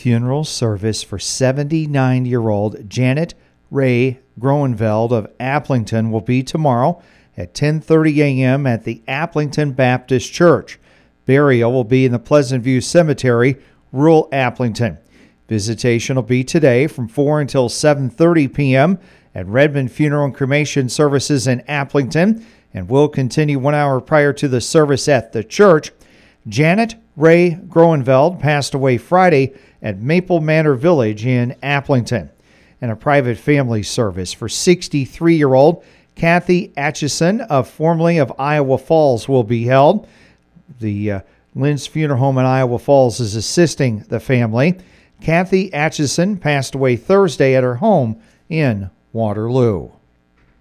funeral service for 79 year old Janet Ray Groenveld of Aplington will be tomorrow at 10:30 a.m. at the Aplington Baptist Church. Burial will be in the Pleasant View Cemetery, rural Aplington. Visitation will be today from 4 until 7:30 p.m. at Redmond Funeral and Cremation Services in Aplington and will continue 1 hour prior to the service at the church. Janet Ray Groenveld passed away Friday at Maple Manor Village in Aplington. And a private family service for 63 year old Kathy Atchison of formerly of Iowa Falls will be held. The uh, Lynn's Funeral Home in Iowa Falls is assisting the family. Kathy Atchison passed away Thursday at her home in Waterloo.